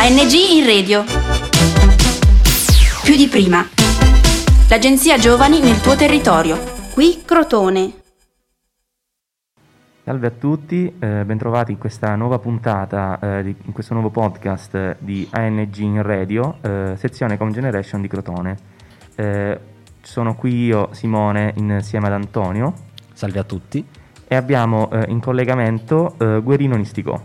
ANG in radio. Più di prima. L'agenzia Giovani nel tuo territorio. Qui Crotone. Salve a tutti, eh, bentrovati in questa nuova puntata, eh, di, in questo nuovo podcast di ANG in radio, eh, sezione Com Generation di Crotone. Eh, sono qui io, Simone, insieme ad Antonio. Salve a tutti. E abbiamo eh, in collegamento eh, Guerino Nisticò.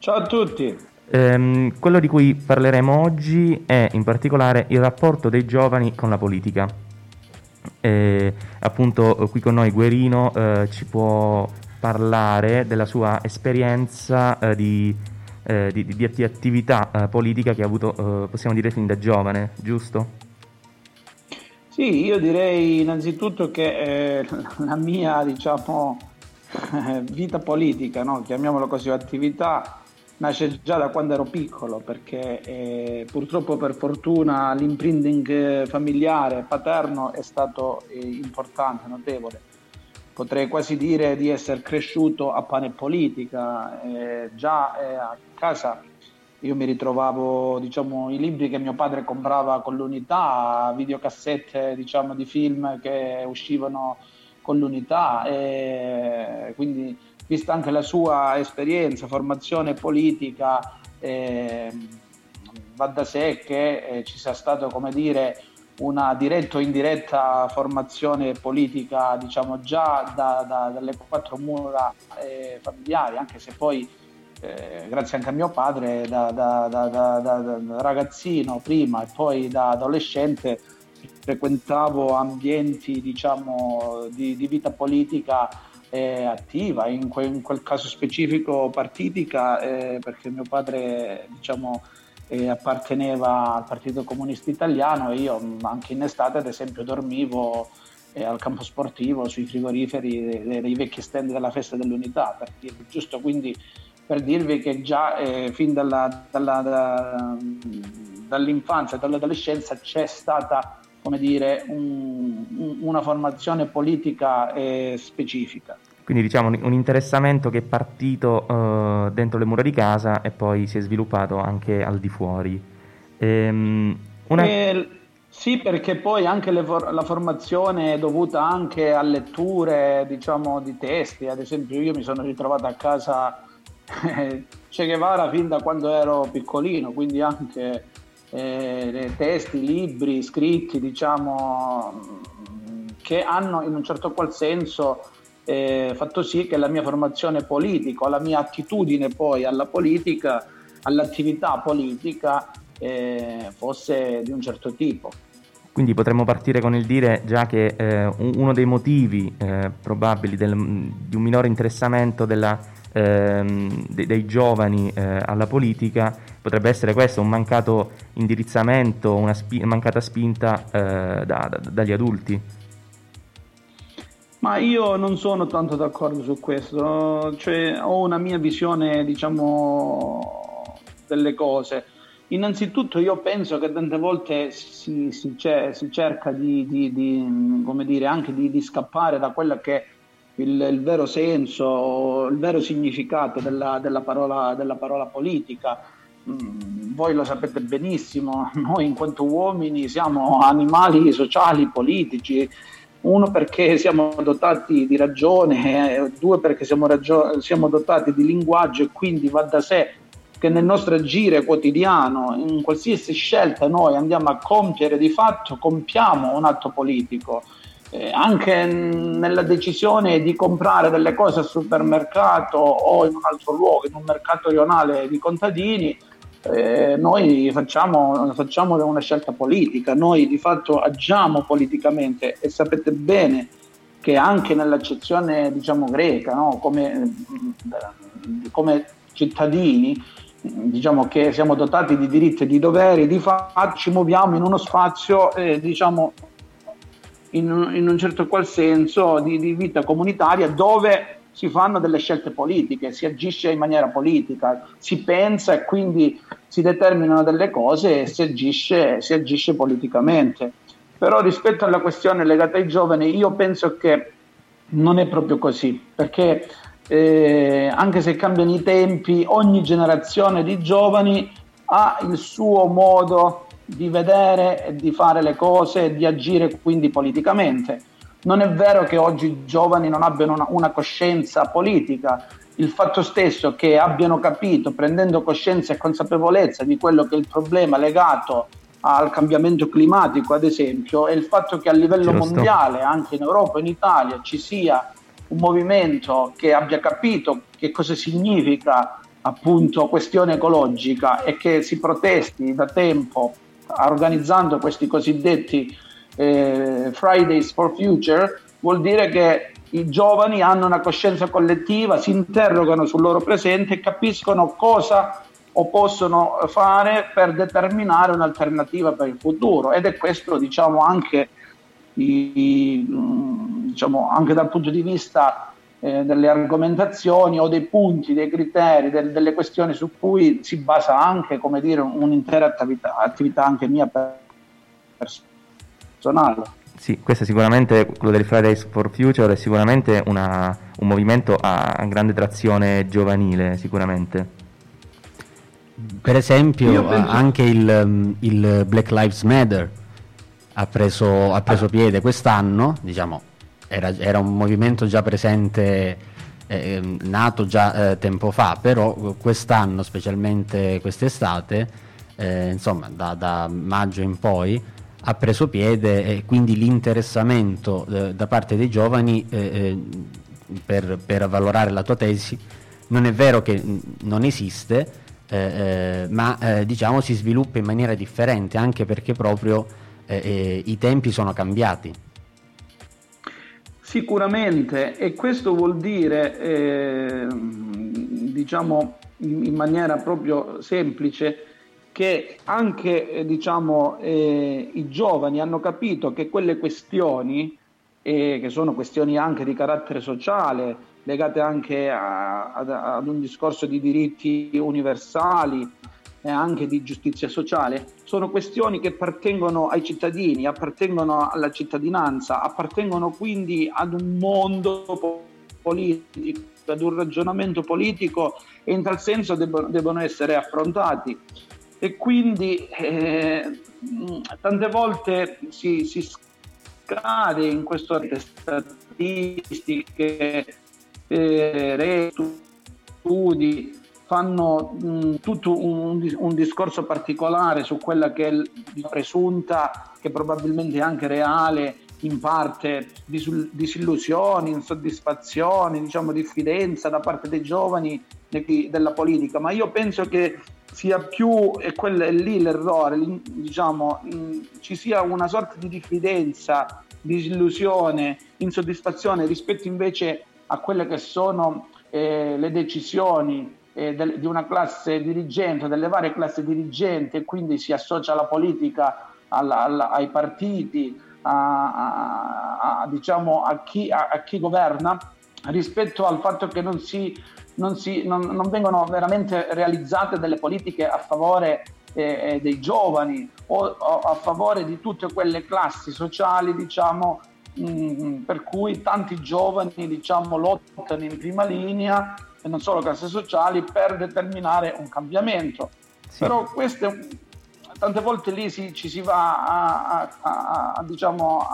Ciao a tutti. Ehm, quello di cui parleremo oggi è in particolare il rapporto dei giovani con la politica. E, appunto qui con noi Guerino eh, ci può parlare della sua esperienza eh, di, eh, di, di, di, attività eh, politica che ha avuto, eh, possiamo dire, fin da giovane, giusto? Sì, io direi innanzitutto che eh, la mia diciamo, vita politica, no? chiamiamolo così, attività, nasce già da quando ero piccolo perché eh, purtroppo per fortuna l'imprinting eh, familiare paterno è stato eh, importante, notevole. Potrei quasi dire di essere cresciuto a pane politica, eh, già eh, a casa io mi ritrovavo diciamo, i libri che mio padre comprava con l'unità, videocassette diciamo, di film che uscivano con l'unità e quindi vista anche la sua esperienza, formazione politica, eh, va da sé che eh, ci sia stata, come dire, una diretta o indiretta formazione politica, diciamo già da, da, dalle quattro mura eh, familiari, anche se poi, eh, grazie anche a mio padre, da, da, ragazzino prima e poi da adolescente frequentavo ambienti diciamo, di, di vita politica eh, attiva, in, que- in, quel caso specifico partitica, eh, perché mio padre diciamo, eh, apparteneva al Partito Comunista Italiano e io anche in estate ad esempio dormivo eh, al campo sportivo sui frigoriferi dei, dei vecchi stand della festa dell'unità, per dirvi, giusto? Quindi per dirvi che già eh, fin dalla, dalla, da, dall'infanzia e dall'adolescenza c'è stata come dire, un, un, una formazione politica eh, specifica. Quindi diciamo un interessamento che è partito uh, dentro le mura di casa e poi si è sviluppato anche al di fuori. Ehm, una... eh, sì, perché poi anche for- la formazione è dovuta anche a letture diciamo, di testi, ad esempio io mi sono ritrovato a casa eh, Che Guevara fin da quando ero piccolino, quindi anche eh, testi, libri scritti, diciamo, che hanno in un certo qual senso eh, fatto sì che la mia formazione politica, la mia attitudine poi alla politica, all'attività politica eh, fosse di un certo tipo. Quindi potremmo partire con il dire già che eh, uno dei motivi eh, probabili del, di un minore interessamento della, ehm, de, dei giovani eh, alla politica potrebbe essere questo, un mancato indirizzamento, una spi- mancata spinta eh, da, da, dagli adulti. Ma io non sono tanto d'accordo su questo, cioè, ho una mia visione, diciamo, delle cose. Innanzitutto io penso che tante volte si, si, si cerca di, di, di, dire, anche di, scappare da quello che è il, il, vero senso, il vero significato della, della, parola, della parola politica. Mm, voi lo sapete benissimo, noi in quanto uomini siamo animali sociali, politici, uno perché siamo dotati di ragione, due perché siamo, ragio- siamo dotati di linguaggio e quindi va da sé che nel nostro agire quotidiano, in qualsiasi scelta noi andiamo a compiere di fatto, compiamo un atto politico. Eh, anche nella decisione di comprare delle cose al supermercato o in un altro luogo, in un mercato rionale di contadini, eh, noi facciamo, facciamo, una scelta politica, noi di fatto agiamo politicamente e sapete bene che anche nell'accezione diciamo, greca, no? come, come, cittadini, diciamo che siamo dotati di diritti e di doveri, di fatto ci muoviamo in uno spazio eh, diciamo, in, in, un certo qual senso di, di vita comunitaria dove si fanno delle scelte politiche, si agisce in maniera politica, si pensa e quindi si determinano delle cose e si agisce, si agisce politicamente. Però rispetto alla questione legata ai giovani, io penso che non è proprio così, perché eh, anche se cambiano i tempi, ogni generazione di giovani ha il suo modo di vedere e di fare le cose e di agire quindi politicamente. Non è vero che oggi i giovani non abbiano una, una coscienza politica, il fatto stesso che abbiano capito, prendendo coscienza e consapevolezza di quello che è il problema legato al cambiamento climatico, ad esempio, e il fatto che a livello Giusto. mondiale, anche in Europa e in Italia, ci sia un movimento che abbia capito che cosa significa appunto questione ecologica e che si protesti da tempo organizzando questi cosiddetti eh, Fridays for Future, vuol dire che i giovani hanno una coscienza collettiva, si interrogano sul loro presente e capiscono cosa o possono fare per determinare un'alternativa per il futuro ed è questo diciamo anche, i, diciamo, anche dal punto di vista eh, delle argomentazioni o dei punti, dei criteri, del, delle questioni su cui si basa anche come dire, un'intera attività, attività anche mia personale. Sì, questo è sicuramente, quello del Fridays for Future è sicuramente una, un movimento a grande trazione giovanile, sicuramente. Per esempio, penso... anche il, il, Black Lives Matter ha preso, ha preso piede quest'anno, diciamo, era, era, un movimento già presente, eh, nato già eh, tempo fa, però quest'anno, specialmente quest'estate, eh, insomma, da, da, maggio in poi, ha preso piede e quindi l'interessamento eh, da parte dei giovani eh, eh, per, per avvalorare la tua tesi non è vero che non esiste, eh, eh, ma diciamo si sviluppa in maniera differente anche perché proprio i tempi sono cambiati. Sicuramente e questo vuol dire, eh, diciamo in, maniera proprio semplice, che anche diciamo, i giovani hanno capito che quelle questioni, che sono questioni anche di carattere sociale, legate anche a, ad, ad un discorso di diritti universali e anche di giustizia sociale, sono questioni che appartengono ai cittadini, appartengono alla cittadinanza, appartengono quindi ad un mondo politico, ad un ragionamento politico e in tal senso debbono, debbono essere affrontati. E quindi eh, tante volte si, si scade in queste statistiche eh, studi, fanno mh, tutto un, un, discorso particolare su quella che è la presunta, che probabilmente è anche reale, in parte disul, disillusioni, insoddisfazioni, diciamo diffidenza da parte dei giovani della politica, ma io penso che sia più, e quello è lì l'errore, diciamo, ci sia una sorta di diffidenza, disillusione, insoddisfazione rispetto invece a quelle che sono eh, le decisioni eh, del, di una classe dirigente, delle varie classi dirigenti e quindi si associa alla politica, alla, alla, ai partiti, a, a, a, diciamo, chi, a, chi, governa, rispetto al fatto che non, si, non, si, non, non vengono veramente realizzate delle politiche a favore eh, dei giovani o, o, a favore di tutte quelle classi sociali diciamo, Mm, per cui tanti giovani diciamo, lottano in prima linea e non solo classi sociali per determinare un cambiamento. Sì. Però queste, tante volte lì si, ci si va a, a, a, diciamo,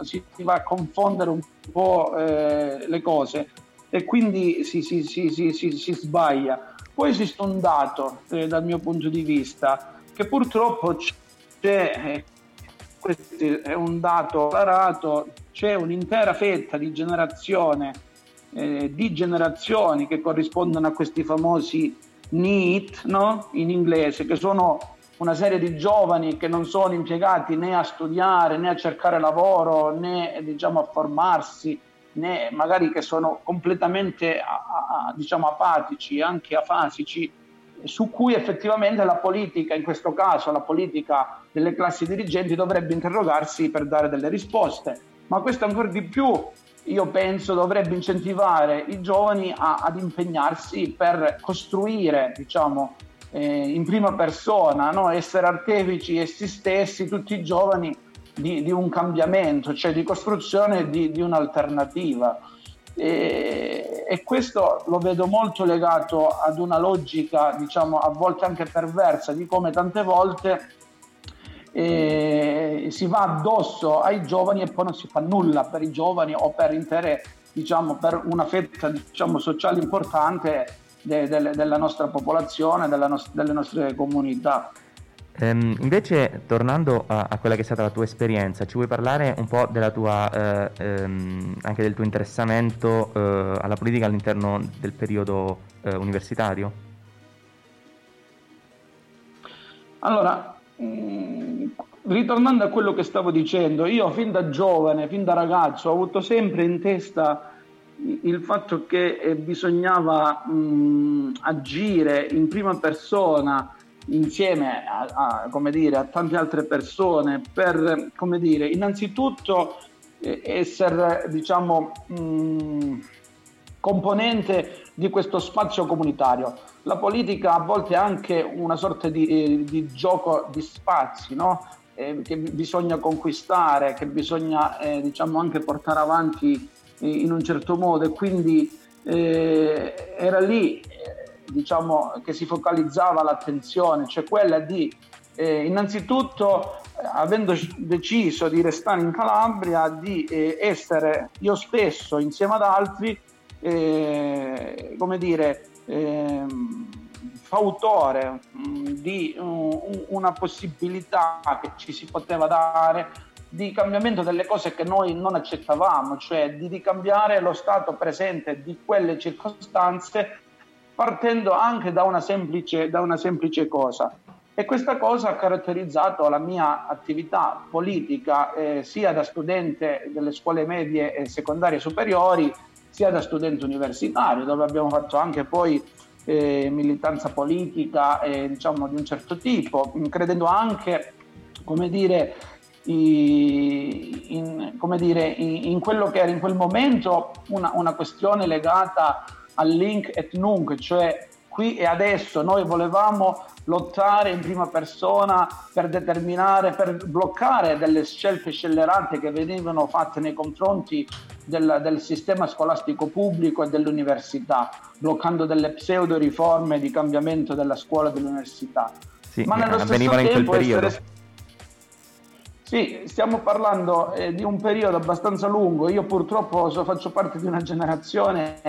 si va a confondere un po' eh, le cose e quindi si, si, si, sbaglia. Poi esiste un dato eh, dal mio punto di vista che purtroppo c'è eh, questo è un dato acclarato, c'è un'intera fetta di generazione, eh, di generazioni che corrispondono a questi famosi NEET no? in inglese, che sono una serie di giovani che non sono impiegati né a studiare né a cercare lavoro né diciamo, a formarsi né magari che sono completamente a, a, diciamo, apatici, anche afasici su cui effettivamente la politica, in questo caso la politica delle classi dirigenti, dovrebbe interrogarsi per dare delle risposte. Ma questo ancora di più, io penso, dovrebbe incentivare i giovani a, ad impegnarsi per costruire, diciamo, eh, in prima persona, no? essere artefici essi stessi, tutti i giovani, di, di un cambiamento, cioè di costruzione di, di un'alternativa. E, e questo lo vedo molto legato ad una logica, diciamo, a volte anche perversa, di come tante volte eh, si va addosso ai giovani e poi non si fa nulla per i giovani o per intere, diciamo, per una fetta diciamo, sociale importante de, de, della nostra popolazione, della no- delle nostre comunità. Ehm, invece, tornando a, a, quella che è stata la tua esperienza, ci vuoi parlare un po' tua, eh, ehm, anche del tuo interessamento eh, alla politica all'interno del periodo eh, universitario? Allora, mh, mm, ritornando a quello che stavo dicendo, io fin da giovane, fin da ragazzo, ho avuto sempre in testa il fatto che bisognava mh, mm, agire in prima persona insieme a, a, dire, a, tante altre persone per, dire, innanzitutto eh, essere, diciamo, mh, mm, componente di questo spazio comunitario. La politica a volte è anche una sorta di, eh, di gioco di spazi, no? eh, che bisogna conquistare, che bisogna eh, diciamo anche portare avanti in un certo modo e quindi eh, era lì diciamo, che si focalizzava l'attenzione, cioè quella di eh, innanzitutto avendo deciso di restare in Calabria, di eh, essere io stesso insieme ad altri, eh, come dire, ehm, fautore mm, di uh, una possibilità che ci si poteva dare di cambiamento delle cose che noi non accettavamo, cioè di ricambiare lo stato presente di quelle circostanze partendo anche da una semplice, da una semplice cosa. E questa cosa ha caratterizzato la mia attività politica eh, sia da studente delle scuole medie e secondarie superiori, sia da studente universitario, dove abbiamo fatto anche poi eh, militanza politica eh, diciamo di un certo tipo, credendo anche, come dire, in, come dire, in, in quello che era in quel momento una, una questione legata al link et nunc, cioè qui e adesso noi volevamo lottare in prima persona per determinare, per bloccare delle scelte scellerate che venivano fatte nei confronti del, del sistema scolastico pubblico e dell'università, bloccando delle pseudo riforme di cambiamento della scuola e dell'università. Sì, Ma nello stesso tempo essere... Sì, stiamo parlando eh, di un periodo abbastanza lungo. Io purtroppo so, faccio parte di una generazione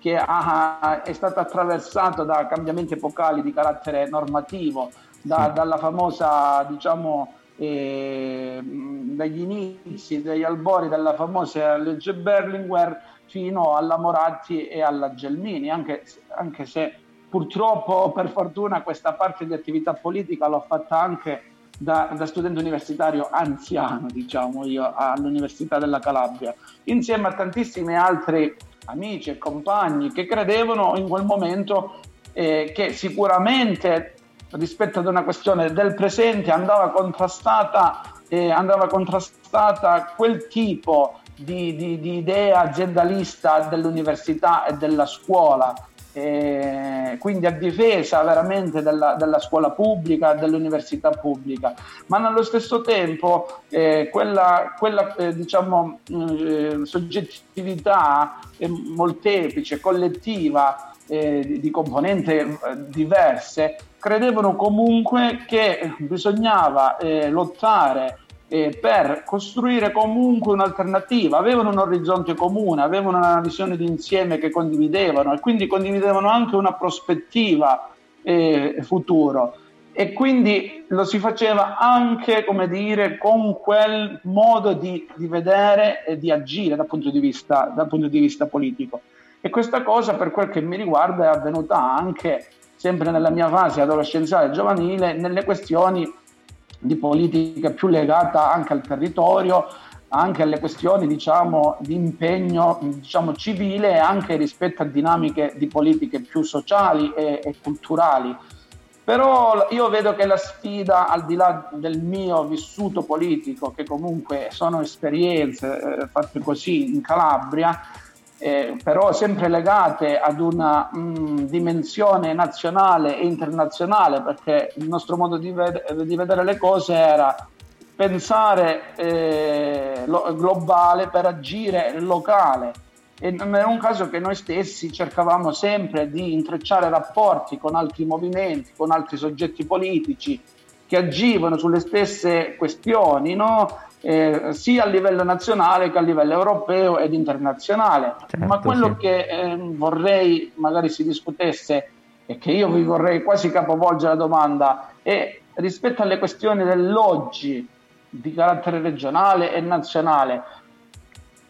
che ha, è stato attraversato da cambiamenti epocali di carattere normativo, da, dalla famosa, diciamo, eh, dagli inizi, dagli albori della famosa legge Berlinguer fino alla Moratti e alla Gelmini, anche, anche se purtroppo per fortuna questa parte di attività politica l'ho fatta anche da, da, studente universitario anziano, diciamo io, all'Università della Calabria, insieme a tantissimi altri amici e compagni che credevano in quel momento eh, che sicuramente rispetto ad una questione del presente andava contrastata, eh, andava contrastata quel tipo di, di, di idea aziendalista dell'università e della scuola eh, quindi a difesa veramente della, della, scuola pubblica, dell'università pubblica, ma nello stesso tempo eh, quella, quella eh, diciamo, eh, soggettività molteplice, collettiva eh, di componenti eh, diverse, credevano comunque che bisognava lottare eh, per costruire comunque un'alternativa, avevano un orizzonte comune, avevano una visione d'insieme che condividevano e quindi condividevano anche una prospettiva eh, futuro e quindi lo si faceva anche, come dire, con quel modo di, di vedere e di agire dal punto di, vista, dal punto di vista politico. E questa cosa, per quel che mi riguarda, è avvenuta anche sempre nella mia fase adolescenziale e giovanile, nelle questioni di politica più legata anche al territorio, anche alle questioni diciamo, di impegno diciamo, civile e anche rispetto a dinamiche di politiche più sociali e, e culturali. Però io vedo che la sfida, al di là del mio vissuto politico, che comunque sono esperienze eh, fatte così in Calabria, eh, però sempre legate ad una mh, mm, dimensione nazionale e internazionale, perché il nostro modo di, ved- di vedere le cose era pensare eh, lo- globale per agire locale. e non era un caso che noi stessi cercavamo sempre di intrecciare rapporti con altri movimenti, con altri soggetti politici che agivano sulle stesse questioni, no? eh, sia a livello nazionale che a livello europeo ed internazionale. Certo, Ma quello sì. che eh, vorrei magari si discutesse e che io vi vorrei quasi capovolgere la domanda è rispetto alle questioni dell'oggi di carattere regionale e nazionale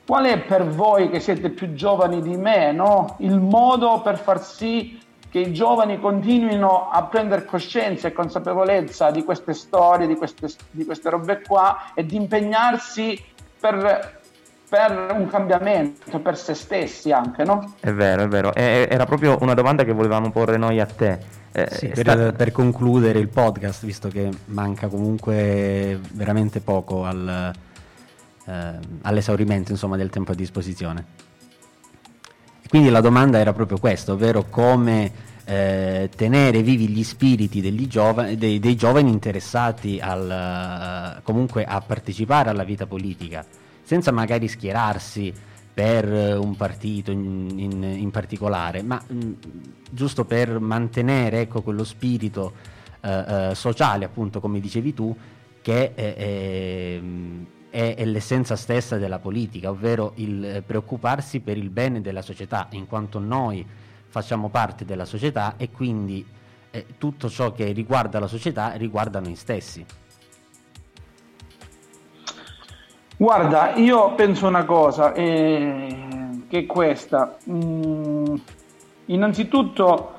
Qual è per voi, che siete più giovani di me, no? il modo per far sì che i giovani continuino a prendere coscienza e consapevolezza di queste storie, di queste, di queste robe qua e di impegnarsi per, per, un cambiamento, per se stessi anche, no? È vero, è vero. E, era proprio una domanda che volevamo porre noi a te. Eh, sì, per, sta... per, concludere il podcast, visto che manca comunque veramente poco al, eh, all'esaurimento insomma, del tempo a disposizione. Quindi la domanda era proprio questa, ovvero come eh, tenere vivi gli spiriti giovani, dei, dei, giovani interessati al, uh, comunque a partecipare alla vita politica, senza magari schierarsi per un partito in, in, in particolare, ma mh, giusto per mantenere ecco, quello spirito uh, uh, sociale, appunto come dicevi tu, che è, è, l'essenza stessa della politica, ovvero il eh, preoccuparsi per il bene della società, in quanto noi facciamo parte della società e quindi eh, tutto ciò che riguarda la società riguarda noi stessi. Guarda, io penso una cosa, eh, che è questa. Mm, innanzitutto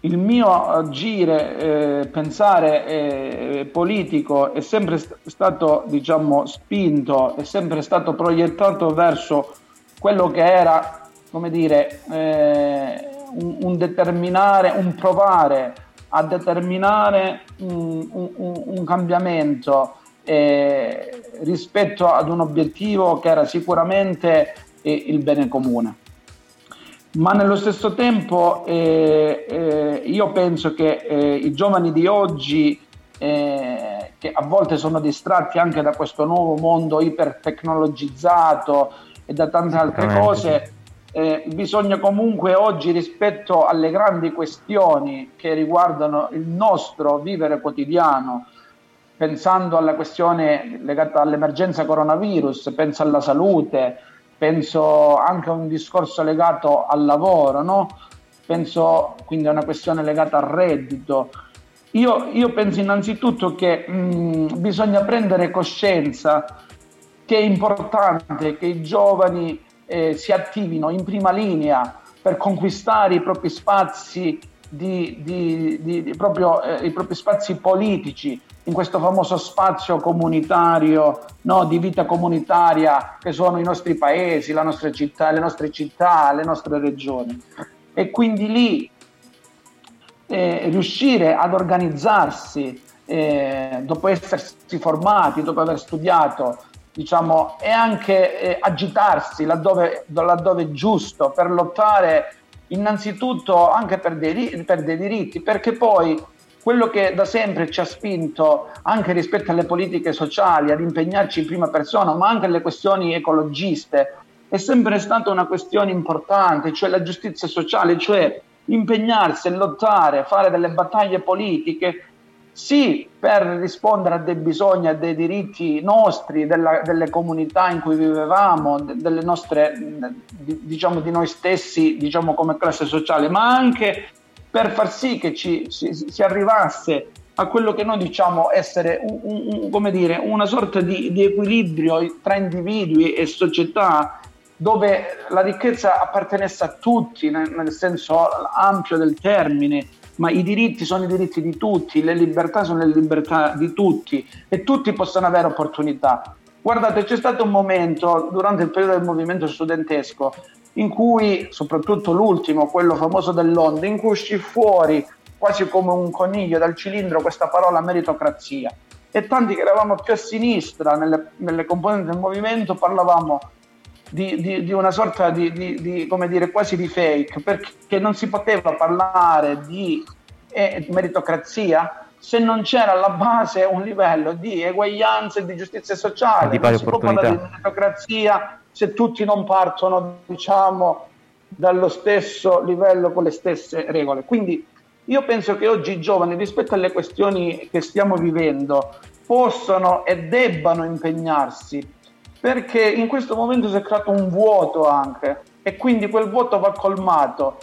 il mio agire, eh, pensare eh, politico è sempre st- stato diciamo, spinto, è sempre stato proiettato verso quello che era, come dire, eh, un, un, determinare, un provare a determinare un, un, un cambiamento eh, rispetto ad un obiettivo che era sicuramente eh, il bene comune ma nello stesso tempo eh, eh, io penso che eh, i giovani di oggi, eh, che a volte sono distratti anche da questo nuovo mondo ipertecnologizzato e da tante altre cose, eh, bisogna comunque oggi rispetto alle grandi questioni che riguardano il nostro vivere quotidiano, pensando alla questione legata all'emergenza coronavirus, penso alla salute, penso anche a un discorso legato al lavoro, no? penso quindi a una questione legata al reddito. Io, io penso innanzitutto che mh, mm, bisogna prendere coscienza che è importante che i giovani eh, si attivino in prima linea per conquistare i propri spazi, di, di, di, proprio, eh, i propri spazi politici, in questo famoso spazio comunitario, no, di vita comunitaria che sono i nostri paesi, città, le nostre città, le nostre regioni. E quindi lì eh, riuscire ad organizzarsi eh, dopo essersi formati, dopo aver studiato, diciamo, e anche eh, agitarsi laddove, laddove è giusto per lottare innanzitutto anche per dei, per dei diritti, perché poi quello che da sempre ci ha spinto anche rispetto alle politiche sociali ad impegnarci in prima persona, ma anche alle questioni ecologiste, è sempre stata una questione importante, cioè la giustizia sociale, cioè impegnarsi e lottare, fare delle battaglie politiche, sì, per rispondere a dei bisogni, a dei diritti nostri, della, delle comunità in cui vivevamo, delle nostre, diciamo di noi stessi, diciamo come classe sociale, ma anche per far sì che ci, si, si arrivasse a quello che noi diciamo essere un, un, un, dire, una sorta di, di, equilibrio tra individui e società dove la ricchezza appartenesse a tutti nel, nel senso ampio del termine, ma i diritti sono i diritti di tutti, le libertà sono le libertà di tutti e tutti possono avere opportunità. Guardate, c'è stato un momento durante il periodo del movimento studentesco in cui, soprattutto l'ultimo, quello famoso dell'Onda, in cui uscì fuori quasi come un coniglio dal cilindro questa parola meritocrazia. E tanti che eravamo più a sinistra nelle, nelle componenti del movimento parlavamo di, di, di una sorta di, di, come dire, quasi di fake, perché non si poteva parlare di eh, meritocrazia se non c'era alla base un livello di eguaglianza e di giustizia sociale, di pari non si può parlare di meritocrazia se tutti non partono, diciamo, dallo stesso livello con le stesse regole. Quindi io penso che oggi i giovani, rispetto alle questioni che stiamo vivendo, possano e debbano impegnarsi, perché in questo momento si è creato un vuoto anche e quindi quel vuoto va colmato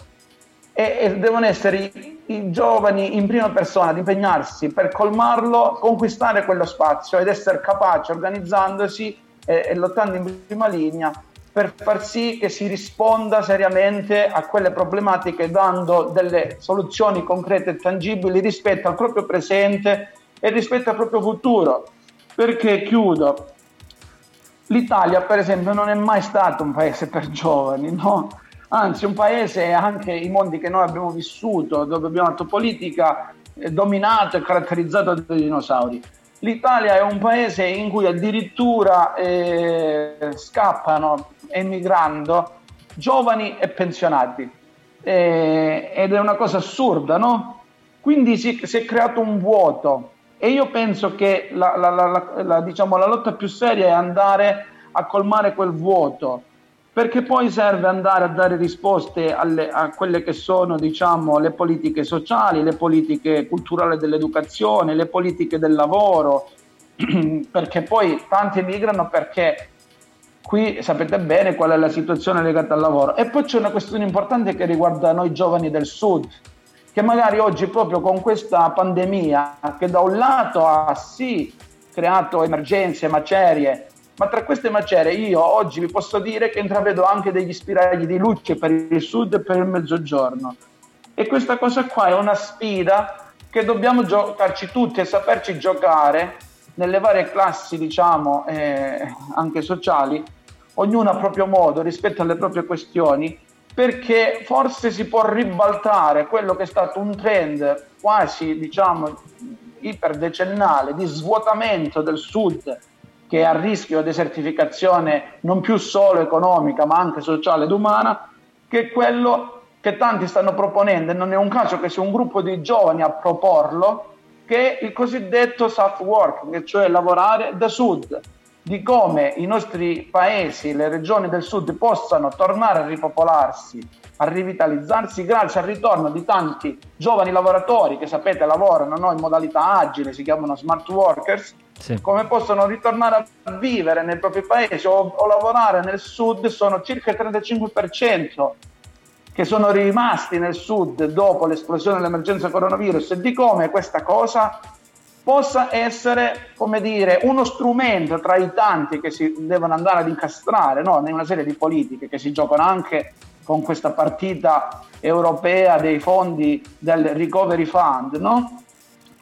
e, e devono essere i, i, giovani in prima persona ad impegnarsi per colmarlo, conquistare quello spazio ed essere capaci, organizzandosi e, e lottando in prima linea per far sì che si risponda seriamente a quelle problematiche dando delle soluzioni concrete e tangibili rispetto al proprio presente e rispetto al proprio futuro. Perché chiudo, l'Italia per esempio non è mai stato un paese per giovani, no? Anzi un paese, anche i mondi che noi abbiamo vissuto, dove abbiamo fatto politica, dominato e caratterizzato dai dinosauri. L'Italia è un paese in cui addirittura eh, scappano emigrando giovani e pensionati eh, ed è una cosa assurda, no? Quindi si, si, è creato un vuoto e io penso che la, la, la, diciamo, la lotta più seria è andare a colmare quel vuoto perché poi serve andare a dare risposte alle, a quelle che sono diciamo, le politiche sociali, le politiche culturali dell'educazione, le politiche del lavoro, perché poi tanti emigrano perché qui sapete bene qual è la situazione legata al lavoro. E poi c'è una questione importante che riguarda noi giovani del sud, che magari oggi proprio con questa pandemia, che da un lato ha sì creato emergenze, macerie, ma tra queste macerie io oggi vi posso dire che intravedo anche degli spiragli di luce per il sud e per il mezzogiorno. E questa cosa qua è una sfida che dobbiamo giocarci tutti e saperci giocare nelle varie classi, diciamo, eh, anche sociali, ognuno a proprio modo rispetto alle proprie questioni, perché forse si può ribaltare quello che è stato un trend quasi, diciamo, iperdecennale di svuotamento del sud che è a rischio desertificazione non più solo economica ma anche sociale ed umana, che è quello che tanti stanno proponendo e non è un caso che sia un gruppo di giovani a proporlo, che è il cosiddetto soft work, cioè lavorare da sud, di come i nostri paesi, le regioni del sud possano tornare a ripopolarsi, a rivitalizzarsi grazie al ritorno di tanti giovani lavoratori che sapete lavorano no, in modalità agile, si chiamano smart workers, sì. come possono ritornare a vivere nei propri paesi o, o lavorare nel sud sono circa il 35% che sono rimasti nel sud dopo l'esplosione dell'emergenza coronavirus e di come questa cosa possa essere, come dire, uno strumento tra i tanti che si devono andare ad incastrare no? in una serie di politiche che si giocano anche con questa partita europea dei fondi del Recovery Fund, no?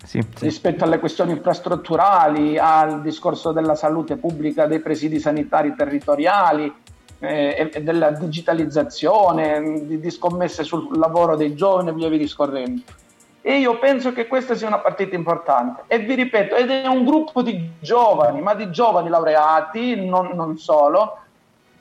Sì, sì. rispetto alle questioni infrastrutturali, al discorso della salute pubblica dei presidi sanitari territoriali eh, e della digitalizzazione, di, di, scommesse sul lavoro dei giovani e via via discorrendo. E io penso che questa sia una partita importante. E vi ripeto, ed è un gruppo di giovani, ma di giovani laureati, non, non solo,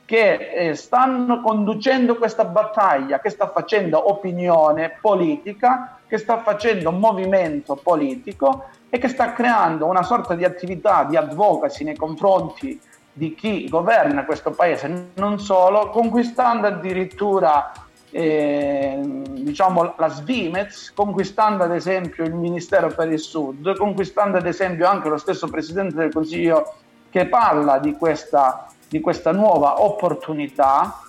che eh, stanno conducendo questa battaglia, che sta facendo opinione politica, che sta facendo movimento politico e che sta creando una sorta di attività di advocacy nei confronti di chi governa questo paese, non solo, conquistando addirittura eh, diciamo, la Svimez, conquistando ad esempio il Ministero per il Sud, conquistando ad esempio anche lo stesso Presidente del Consiglio che parla di questa di questa nuova opportunità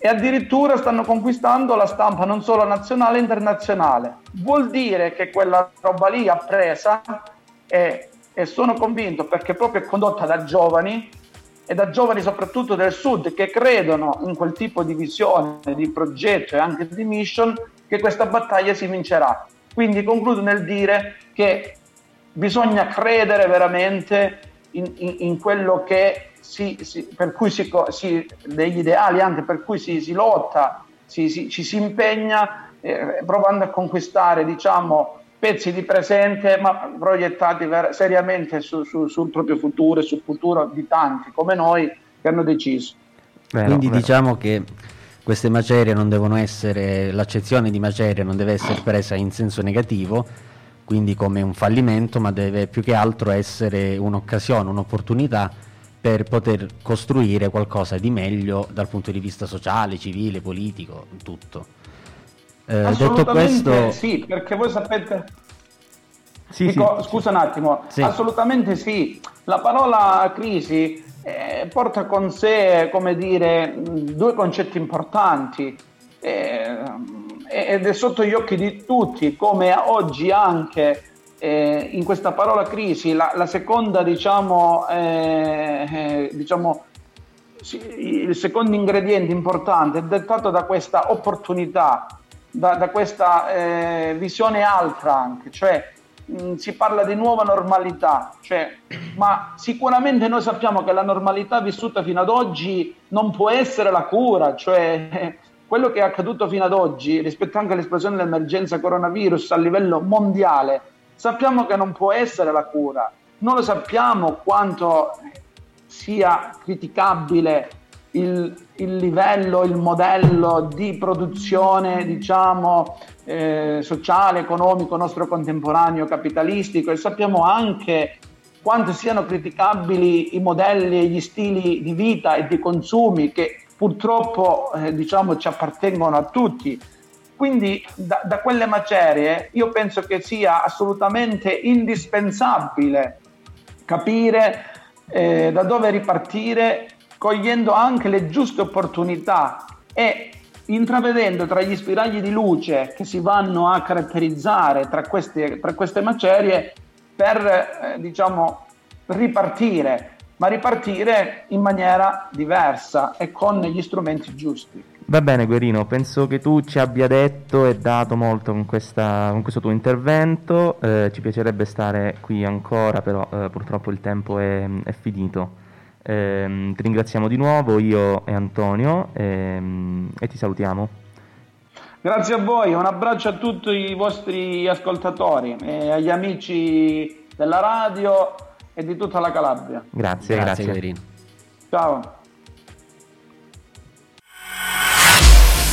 e addirittura stanno conquistando la stampa non solo nazionale e internazionale. Vuol dire che quella roba lì appresa e, e sono convinto perché proprio è condotta da giovani e da giovani soprattutto del sud che credono in quel tipo di visione, di progetto e anche di mission che questa battaglia si vincerà. Quindi concludo nel dire che bisogna credere veramente in, in, in quello che si, si, per cui si, si, degli ideali anche per cui si, si lotta, ci si impegna eh, provando a conquistare diciamo, pezzi di presente ma proiettati ver- seriamente su, su, sul proprio futuro e sul futuro di tanti come noi che hanno deciso. Vero, Quindi vero. diciamo che queste macerie non devono essere, l'accezione di macerie non deve essere presa in senso negativo, quindi come un fallimento, ma deve più che altro essere un'occasione, un'opportunità per poter costruire qualcosa di meglio dal punto di vista sociale, civile, politico, tutto. Eh, detto questo... Sì, perché voi sapete... Sì, Dico, sì, scusa sì. un attimo, assolutamente sì. La parola crisi eh, porta con sé, come dire, due concetti importanti eh, ed è sotto gli occhi di tutti come oggi anche eh, in questa parola crisi la, la seconda diciamo, eh, eh, diciamo il secondo ingrediente importante è dettato da questa opportunità da, da questa eh, visione altra anche cioè mh, si parla di nuova normalità cioè, ma sicuramente noi sappiamo che la normalità vissuta fino ad oggi non può essere la cura cioè quello che è accaduto fino ad oggi rispetto anche all'esplosione dell'emergenza coronavirus a livello mondiale, sappiamo che non può essere la cura. Non lo sappiamo quanto sia criticabile il, il livello, il modello di produzione, diciamo, eh, sociale, economico nostro contemporaneo capitalistico e sappiamo anche quanto siano criticabili i modelli e gli stili di vita e di consumi che purtroppo eh, diciamo, ci appartengono a tutti. Quindi da, da, quelle macerie io penso che sia assolutamente indispensabile capire eh, da dove ripartire, cogliendo anche le giuste opportunità e intravedendo tra gli spiragli di luce che si vanno a caratterizzare tra queste, tra queste macerie per eh, diciamo, ripartire ma ripartire in maniera diversa e con gli strumenti giusti. Va bene Guerino, penso che tu ci abbia detto e dato molto con, questa, con questo tuo intervento, eh, ci piacerebbe stare qui ancora, però eh, purtroppo il tempo è, è finito. Eh, ti ringraziamo di nuovo io e Antonio ehm, e ti salutiamo. Grazie a voi, un abbraccio a tutti i vostri ascoltatori e agli amici della radio e di tutta la Calabria. Grazie, grazie. grazie. Ciao.